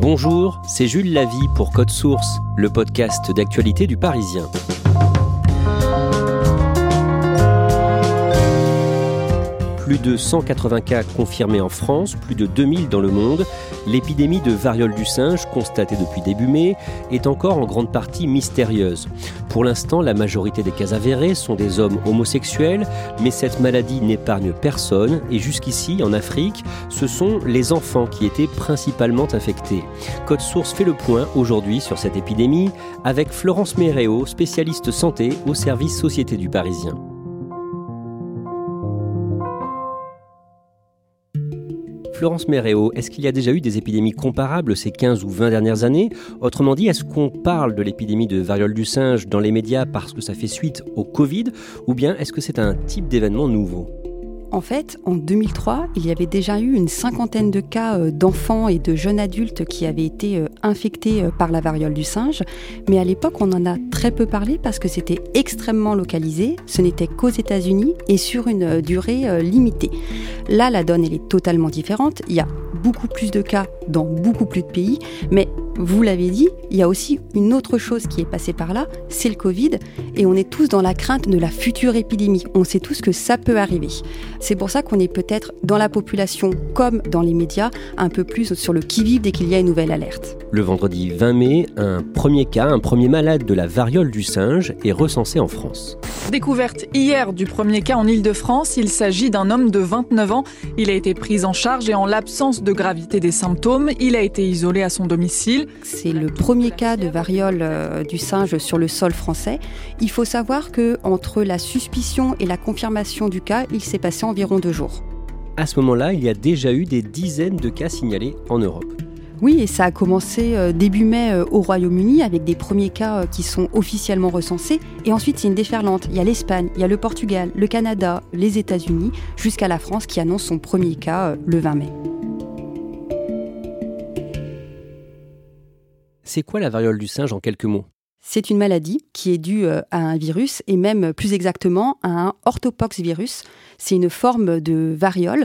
Bonjour, c'est Jules Lavie pour Code Source, le podcast d'actualité du Parisien. Plus de 180 cas confirmés en France, plus de 2000 dans le monde. L'épidémie de variole du singe, constatée depuis début mai, est encore en grande partie mystérieuse. Pour l'instant, la majorité des cas avérés sont des hommes homosexuels, mais cette maladie n'épargne personne et jusqu'ici, en Afrique, ce sont les enfants qui étaient principalement infectés. Code Source fait le point aujourd'hui sur cette épidémie avec Florence Méréo, spécialiste santé au service Société du Parisien. Florence Méréo, est-ce qu'il y a déjà eu des épidémies comparables ces 15 ou 20 dernières années? Autrement dit, est-ce qu'on parle de l'épidémie de variole du singe dans les médias parce que ça fait suite au Covid? Ou bien est-ce que c'est un type d'événement nouveau? En fait, en 2003, il y avait déjà eu une cinquantaine de cas euh, d'enfants et de jeunes adultes qui avaient été euh, infectés euh, par la variole du singe. Mais à l'époque, on en a très peu parlé parce que c'était extrêmement localisé. Ce n'était qu'aux États-Unis et sur une durée limitée. Là, la donne, elle est totalement différente. Il y a beaucoup plus de cas dans beaucoup plus de pays. Mais vous l'avez dit, il y a aussi une autre chose qui est passée par là, c'est le Covid, et on est tous dans la crainte de la future épidémie. On sait tous que ça peut arriver. C'est pour ça qu'on est peut-être dans la population, comme dans les médias, un peu plus sur le qui-vive dès qu'il y a une nouvelle alerte. Le vendredi 20 mai, un premier cas, un premier malade de la variole du singe est recensé en France. Découverte hier du premier cas en Ile-de-France, il s'agit d'un homme de 29 ans. Il a été pris en charge et en l'absence de gravité des symptômes, il a été isolé à son domicile. C'est le premier cas de variole euh, du singe sur le sol français. Il faut savoir que entre la suspicion et la confirmation du cas, il s'est passé environ deux jours. À ce moment-là, il y a déjà eu des dizaines de cas signalés en Europe. Oui, et ça a commencé euh, début mai euh, au Royaume-Uni avec des premiers cas qui sont officiellement recensés. Et ensuite, c'est une déferlante. Il y a l'Espagne, il y a le Portugal, le Canada, les États-Unis, jusqu'à la France qui annonce son premier cas le 20 mai. C'est quoi la variole du singe en quelques mots? C'est une maladie qui est due euh, à un virus et même plus exactement à un orthopox virus. C'est une forme de variole.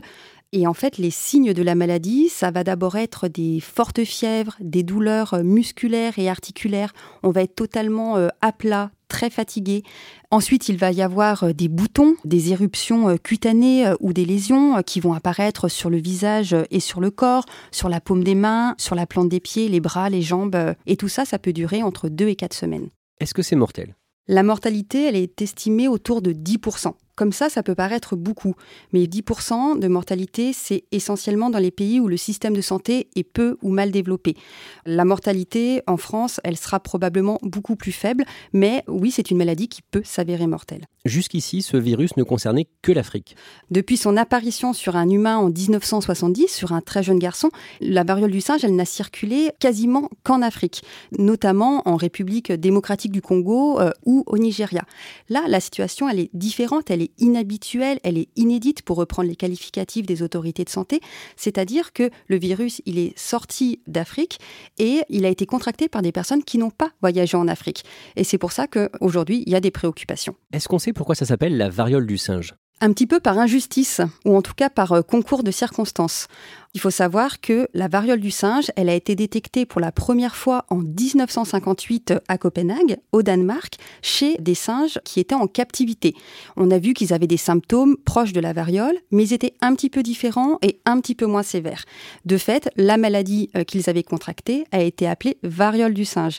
Et en fait, les signes de la maladie, ça va d'abord être des fortes fièvres, des douleurs musculaires et articulaires. On va être totalement euh, à plat, très fatigué. Ensuite, il va y avoir euh, des boutons, des éruptions euh, cutanées euh, ou des lésions qui vont apparaître sur le visage et sur le corps, sur la paume des mains, sur la plante des pieds, les bras, les jambes. Et tout ça, ça peut durer entre 2 et 4 semaines. Est-ce que c'est mortel? La mortalité, elle est estimée autour de 10%. Comme ça, ça peut paraître beaucoup, mais 10% de mortalité, c'est essentiellement dans les pays où le système de santé est peu ou mal développé. La mortalité en France, elle sera probablement beaucoup plus faible, mais oui, c'est une maladie qui peut s'avérer mortelle. Jusqu'ici, ce virus ne concernait que l'Afrique. Depuis son apparition sur un humain en 1970, sur un très jeune garçon, la variole du singe, elle n'a circulé quasiment qu'en Afrique, notamment en République démocratique du Congo euh, ou au Nigeria. Là, la situation, elle est différente, elle est inhabituelle, elle est inédite pour reprendre les qualificatifs des autorités de santé, c'est-à-dire que le virus, il est sorti d'Afrique et il a été contracté par des personnes qui n'ont pas voyagé en Afrique. Et c'est pour ça qu'aujourd'hui, il y a des préoccupations. Est-ce qu'on sait pourquoi ça s'appelle la variole du singe? Un petit peu par injustice, ou en tout cas par euh, concours de circonstances. Il faut savoir que la variole du singe, elle a été détectée pour la première fois en 1958 à Copenhague, au Danemark, chez des singes qui étaient en captivité. On a vu qu'ils avaient des symptômes proches de la variole, mais ils étaient un petit peu différents et un petit peu moins sévères. De fait, la maladie euh, qu'ils avaient contractée a été appelée variole du singe.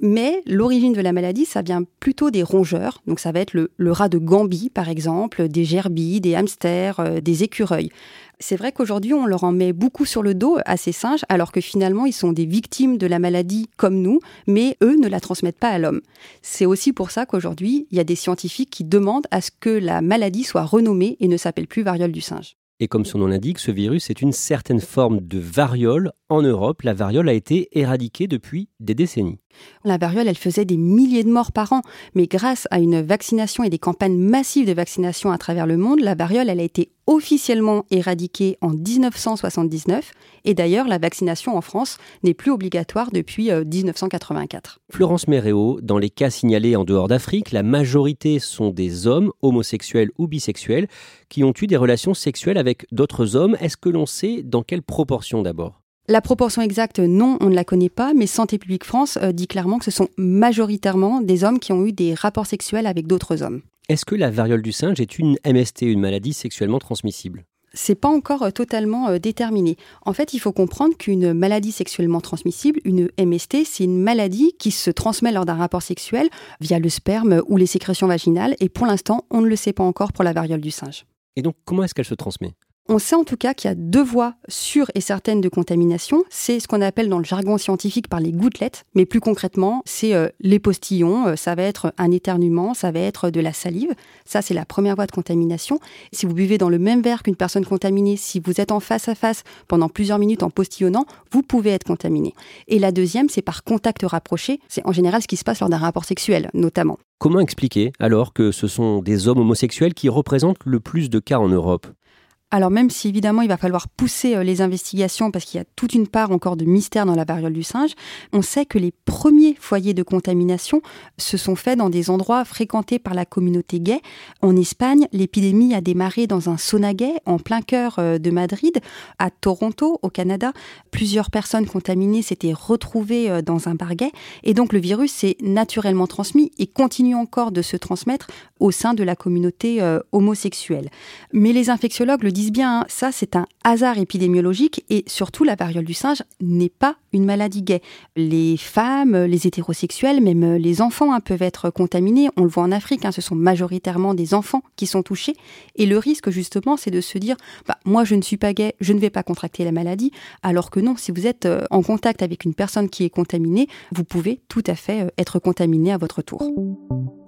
Mais l'origine de la maladie, ça vient plutôt des rongeurs. Donc ça va être le, rat de Gambie, par exemple, des gerbilles, des hamsters, euh, des écureuils. C'est vrai qu'aujourd'hui, on leur en met beaucoup sur le dos à ces singes, alors que finalement, ils sont des victimes de la maladie comme nous, mais eux ne la transmettent pas à l'homme. C'est aussi pour ça qu'aujourd'hui, il y a des scientifiques qui demandent à ce que la maladie soit renommée et ne s'appelle plus variole du singe. Et comme son nom l'indique, ce virus est une certaine forme de variole. En Europe, la variole a été éradiquée depuis des décennies. La variole, elle faisait des milliers de morts par an, mais grâce à une vaccination et des campagnes massives de vaccination à travers le monde, la variole, a été officiellement éradiquée en 1979, et d'ailleurs, la vaccination en France n'est plus obligatoire depuis 1984. Euh, Florence Méréo, dans les cas signalés en dehors d'Afrique, la majorité sont des hommes homosexuels ou bisexuels qui ont eu des relations sexuelles avec d'autres hommes. Est-ce que l'on sait dans quelle proportion d'abord? La proportion exacte, non, on ne la connaît pas, mais Santé publique France euh, dit clairement que ce sont majoritairement des hommes qui ont eu des rapports sexuels avec d'autres hommes. Est-ce que la variole du singe est une MST, une maladie sexuellement transmissible? C'est pas encore euh, totalement euh, déterminé. En fait, il faut comprendre qu'une maladie sexuellement transmissible, une MST, c'est une maladie qui se transmet lors d'un rapport sexuel via le sperme ou les sécrétions vaginales. Et pour l'instant, on ne le sait pas encore pour la variole du singe. Et donc, comment est-ce qu'elle se transmet? On sait en tout cas qu'il y a deux voies sûres et certaines de contamination. C'est ce qu'on appelle dans le jargon scientifique par les gouttelettes, mais plus concrètement, c'est euh, les postillons, euh, ça va être un éternuement, ça va être de la salive. Ça, c'est la première voie de contamination. Si vous buvez dans le même verre qu'une personne contaminée, si vous êtes en face à face pendant plusieurs minutes en postillonnant, vous pouvez être contaminé. Et la deuxième, c'est par contact rapproché. C'est en général ce qui se passe lors d'un rapport sexuel, notamment. Comment expliquer alors que ce sont des hommes homosexuels qui représentent le plus de cas en Europe? Alors même si évidemment il va falloir pousser euh, les investigations parce qu'il y a toute une part encore de mystère dans la variole du singe, on sait que les premiers foyers de contamination se sont faits dans des endroits fréquentés par la communauté gay. En Espagne, l'épidémie a démarré dans un sauna gay en plein cœur euh, de Madrid. À Toronto, au Canada, plusieurs personnes contaminées s'étaient retrouvées euh, dans un bar gay et donc le virus s'est naturellement transmis et continue encore de se transmettre au sein de la communauté homosexuelle. Mais les infectiologues le disent bien, hein, ça c'est un hasard épidémiologique et surtout la variole du singe n'est pas une maladie gay. Les femmes, les hétérosexuels, même les enfants hein, peuvent être contaminés. On le voit en Afrique, hein, ce sont majoritairement des enfants qui sont touchés. Et le risque justement, c'est de se dire, bah, moi je ne suis pas gay, je ne vais pas contracter la maladie. Alors que non, si vous êtes euh, en contact avec une personne qui est contaminée, vous pouvez tout à fait euh, être contaminé à votre tour.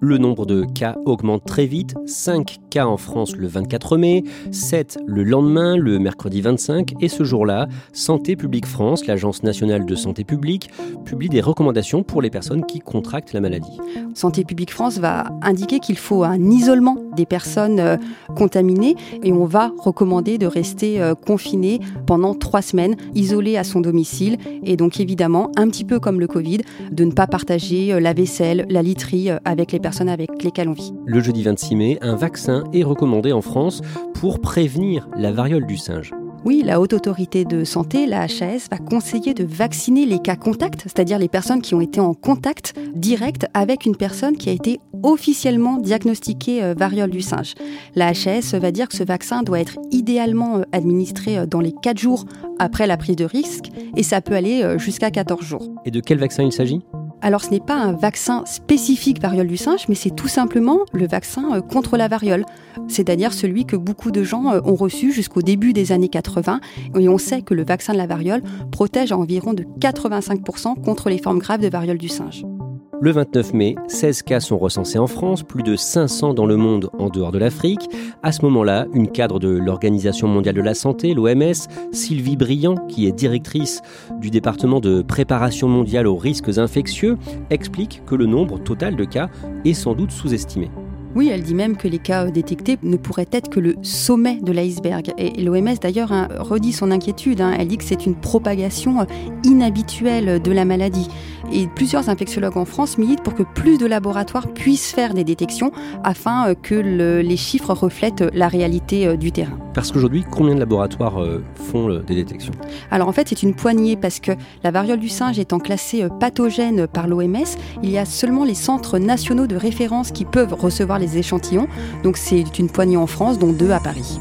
Le nombre de cas augmente très vite, 5 cas en France le 24 mai, 7 le lendemain, le mercredi 25, et ce jour-là, Santé publique France, l'Agence nationale de santé publique, publie des recommandations pour les personnes qui contractent la maladie. Santé publique France va indiquer qu'il faut un isolement des personnes euh, contaminées et on va recommander de rester euh, confiné pendant trois semaines, isolé à son domicile. Et donc évidemment, un petit peu comme le Covid, de ne pas partager euh, la vaisselle, la literie avec les personnes avec lesquelles on vit. Le jeudi 26 mai, un vaccin est recommandé en France pour prévenir la variole du singe. Oui, la Haute Autorité de Santé, la HAS, va conseiller de vacciner les cas contacts, c'est-à-dire les personnes qui ont été en contact direct avec une personne qui a été officiellement diagnostiquée euh, variole du singe. La HAS va dire que ce vaccin doit être idéalement euh, administré euh, dans les 4 jours après la prise de risque et ça peut aller jusqu'à 14 jours. Et de quel vaccin il s'agit? Alors ce n'est pas un vaccin spécifique variole du singe, mais c'est tout simplement le vaccin euh, contre la variole, c'est-à-dire celui que beaucoup de gens euh, ont reçu jusqu'au début des années 80. Et on sait que le vaccin de la variole protège à environ de 85% contre les formes graves de variole du singe. Le 29 mai, 16 cas sont recensés en France, plus de 500 dans le monde en dehors de l'Afrique. À ce moment-là, une cadre de l'Organisation mondiale de la santé, l'OMS, Sylvie Briand, qui est directrice du département de préparation mondiale aux risques infectieux, explique que le nombre total de cas est sans doute sous-estimé. Oui, elle dit même que les cas détectés ne pourraient être que le sommet de l'iceberg. Et l'OMS d'ailleurs hein, redit son inquiétude. Hein. Elle dit que c'est une propagation inhabituelle de la maladie. Et plusieurs infectiologues en France militent pour que plus de laboratoires puissent faire des détections afin euh, que les chiffres reflètent la réalité euh, du terrain. Parce qu'aujourd'hui, combien de laboratoires euh, font des détections? Alors en fait, c'est une poignée parce que la variole du singe étant classée pathogène par l'OMS, il y a seulement les centres nationaux de référence qui peuvent recevoir les échantillons. Donc c'est une poignée en France, dont deux à Paris.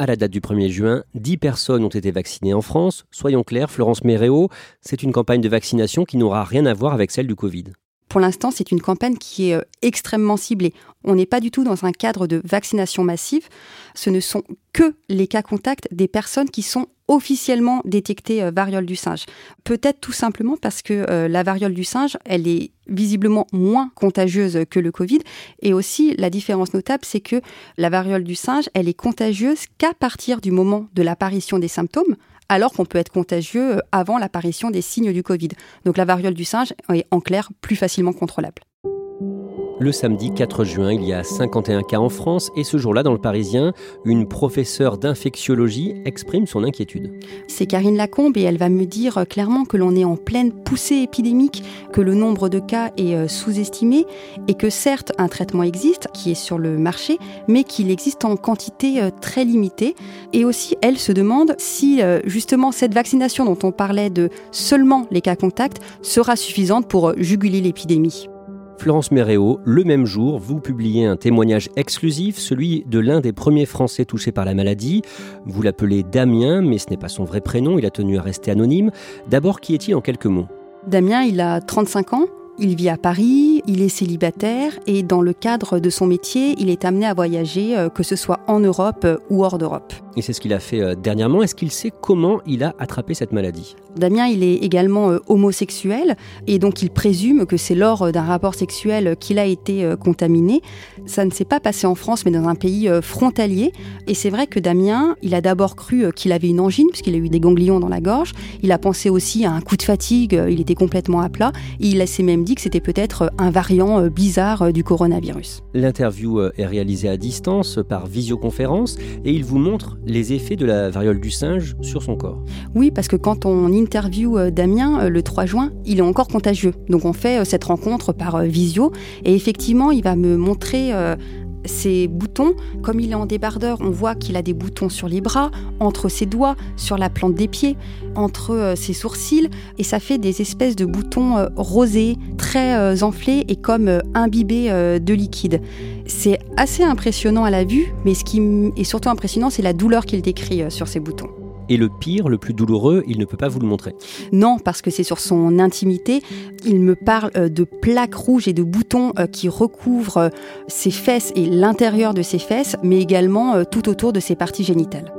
À la date du 1er juin, 10 personnes ont été vaccinées en France. Soyons clairs, Florence Méréo, c'est une campagne de vaccination qui n'aura rien à voir avec celle du Covid. Pour l'instant, c'est une campagne qui est euh, extrêmement ciblée. On n'est pas du tout dans un cadre de vaccination massive. Ce ne sont que les cas contacts des personnes qui sont officiellement détectées euh, variole du singe. Peut-être tout simplement parce que euh, la variole du singe, elle est visiblement moins contagieuse que le Covid. Et aussi, la différence notable, c'est que la variole du singe, elle est contagieuse qu'à partir du moment de l'apparition des symptômes alors qu'on peut être contagieux euh, avant l'apparition des signes du Covid. Donc la variole du singe est en clair plus facilement contrôlable. Le samedi 4 juin, il y a 51 cas en France et ce jour-là, dans le Parisien, une professeure d'infectiologie exprime son inquiétude. C'est Karine Lacombe et elle va me dire clairement que l'on est en pleine poussée épidémique, que le nombre de cas est euh, sous-estimé et que certes un traitement existe qui est sur le marché, mais qu'il existe en quantité euh, très limitée. Et aussi, elle se demande si euh, justement cette vaccination dont on parlait de seulement les cas contacts sera suffisante pour juguler l'épidémie. Florence Méréo, le même jour, vous publiez un témoignage exclusif, celui de l'un des premiers Français touchés par la maladie. Vous l'appelez Damien, mais ce n'est pas son vrai prénom, il a tenu à rester anonyme. D'abord, qui est-il en quelques mots? Damien, il a 35 ans, il vit à Paris, il est célibataire et dans le cadre de son métier, il est amené à voyager, euh, que ce soit en Europe euh, ou hors d'Europe. Et c'est ce qu'il a fait euh, dernièrement. Est-ce qu'il sait comment il a attrapé cette maladie? Damien, il est également homosexuel et donc il présume que c'est lors d'un rapport sexuel qu'il a été contaminé. Ça ne s'est pas passé en France, mais dans un pays frontalier. Et c'est vrai que Damien, il a d'abord cru qu'il avait une angine, puisqu'il a eu des ganglions dans la gorge. Il a pensé aussi à un coup de fatigue, il était complètement à plat. Et il s'est même dit que c'était peut-être un variant bizarre du coronavirus. L'interview est réalisée à distance par visioconférence et il vous montre les effets de la variole du singe sur son corps. Oui, parce que quand on interview euh, Damien euh, le 3 juin, il est encore contagieux. Donc on fait euh, cette rencontre par visio et effectivement, il va me montrer ses boutons, comme il est en débardeur, on voit qu'il a des boutons sur les bras, entre ses doigts, sur la plante des pieds, entre ses sourcils, et ça fait des espèces de boutons rosés, très enflés et comme imbibés de liquide. C'est assez impressionnant à la vue, mais ce qui est surtout impressionnant, c'est la douleur qu'il décrit sur ces boutons. Et le pire, le plus douloureux, il ne peut pas vous le montrer. Non, parce que c'est sur son intimité. Il me parle euh, de plaques rouges et de boutons euh, qui recouvrent euh, ses fesses et l'intérieur de ses fesses, mais également tout autour de ses parties génitales.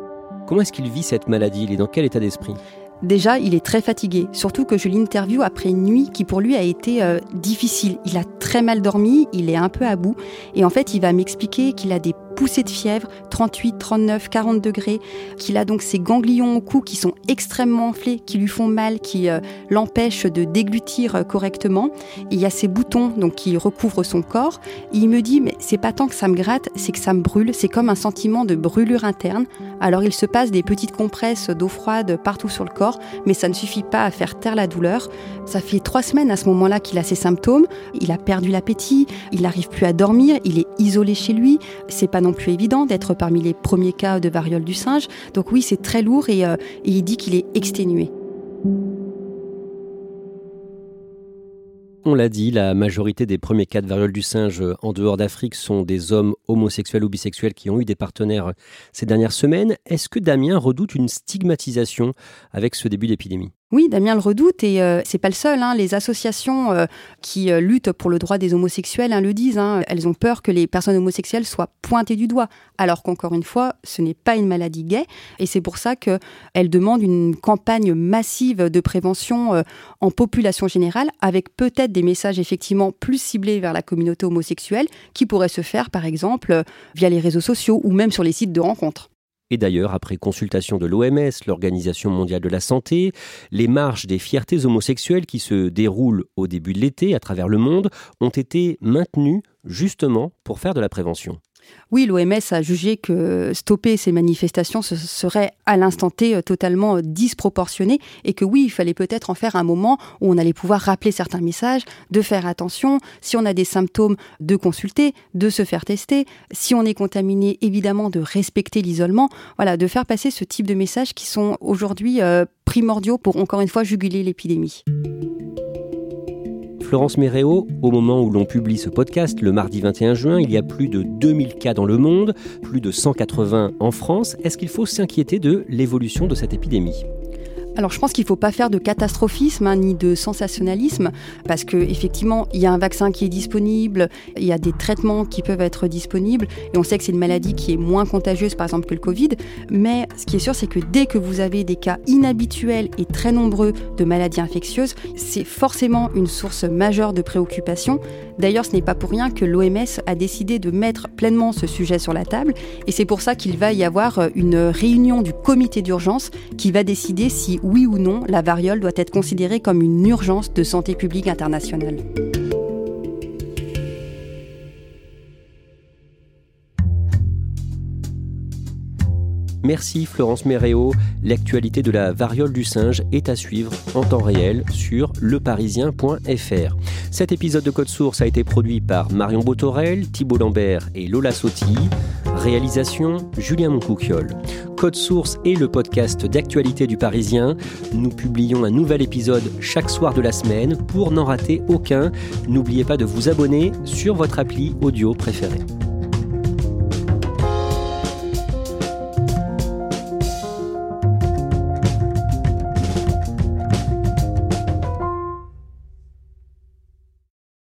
Comment est-ce qu'il vit cette maladie? Il est dans quel état d'esprit? Déjà, il est très fatigué, surtout que je l'interview après une nuit qui pour lui a été difficile. Il a très mal dormi, il est un peu à bout, et en fait, il va m'expliquer qu'il a des poussée de fièvre, 38, 39, 40 degrés, qu'il a donc ses ganglions au cou qui sont extrêmement enflés, qui lui font mal, qui euh, l'empêchent de déglutir euh, correctement. il y a ces boutons donc qui recouvrent son corps. il me dit mais c'est pas tant que ça me gratte, c'est que ça me brûle, c'est comme un sentiment de brûlure interne. Alors il se passe des petites compresses d'eau froide partout sur le corps, mais ça ne suffit pas à faire taire la douleur. Ça fait trois semaines à ce moment-là qu'il a ces symptômes. Il a perdu l'appétit, il n'arrive plus à dormir, il est isolé chez lui. C'est pas non plus évident d'être parmi les premiers cas de variole du singe. Donc oui, c'est très lourd et, euh, et il dit qu'il est exténué. On l'a dit, la majorité des premiers cas de variole du singe en dehors d'Afrique sont des hommes homosexuels ou bisexuels qui ont eu des partenaires ces dernières semaines. Est-ce que Damien redoute une stigmatisation avec ce début d'épidémie? Oui, Damien le redoute et euh, c'est pas le seul. Hein. Les associations euh, qui euh, luttent pour le droit des homosexuels hein, le disent. Hein. Elles ont peur que les personnes homosexuelles soient pointées du doigt, alors qu'encore une fois, ce n'est pas une maladie gay et c'est pour ça qu'elles demandent une campagne massive de prévention en population générale, avec peut-être des messages effectivement plus ciblés vers la communauté homosexuelle, qui pourraient se faire par exemple via les réseaux sociaux ou même sur les sites de rencontres. Et d'ailleurs, après consultation de l'OMS, l'Organisation mondiale de la santé, les marches des fiertés homosexuelles qui se déroulent au début de l'été à travers le monde ont été maintenues justement pour faire de la prévention. Oui, l'OMS a jugé que stopper ces manifestations serait à l'instant T euh, totalement euh, disproportionné et que oui, il fallait peut-être en faire un moment où on allait pouvoir rappeler certains messages, de faire attention, si on a des symptômes, de consulter, de se faire tester, si on est contaminé, évidemment, de respecter l'isolement, voilà, de faire passer ce type de messages qui sont aujourd'hui euh, primordiaux pour encore une fois juguler l'épidémie. Florence Méréo, au moment où l'on publie ce podcast, le mardi 21 juin, il y a plus de 2000 cas dans le monde, plus de 180 en France. Est-ce qu'il faut s'inquiéter de l'évolution de cette épidémie? Alors je pense qu'il ne faut pas faire de catastrophisme hein, ni de sensationnalisme parce que effectivement il y a un vaccin qui est disponible, il y a des traitements qui peuvent être disponibles et on sait que c'est une maladie qui est moins contagieuse par exemple que le Covid. Mais ce qui est sûr c'est que dès que vous avez des cas inhabituels et très nombreux de maladies infectieuses, c'est forcément une source majeure de préoccupation. D'ailleurs ce n'est pas pour rien que l'OMS a décidé de mettre pleinement ce sujet sur la table et c'est pour ça qu'il va y avoir une réunion du comité d'urgence qui va décider si oui ou non la variole doit être considérée comme une urgence de santé publique internationale. Merci Florence Méréo. L'actualité de la variole du singe est à suivre en temps réel sur leparisien.fr. Cet épisode de Code Source a été produit par Marion Botorel, Thibault Lambert et Lola Sotti. Réalisation Julien Moncouquiole. Code Source est le podcast d'actualité du Parisien. Nous publions un nouvel épisode chaque soir de la semaine. Pour n'en rater aucun, n'oubliez pas de vous abonner sur votre appli audio préférée.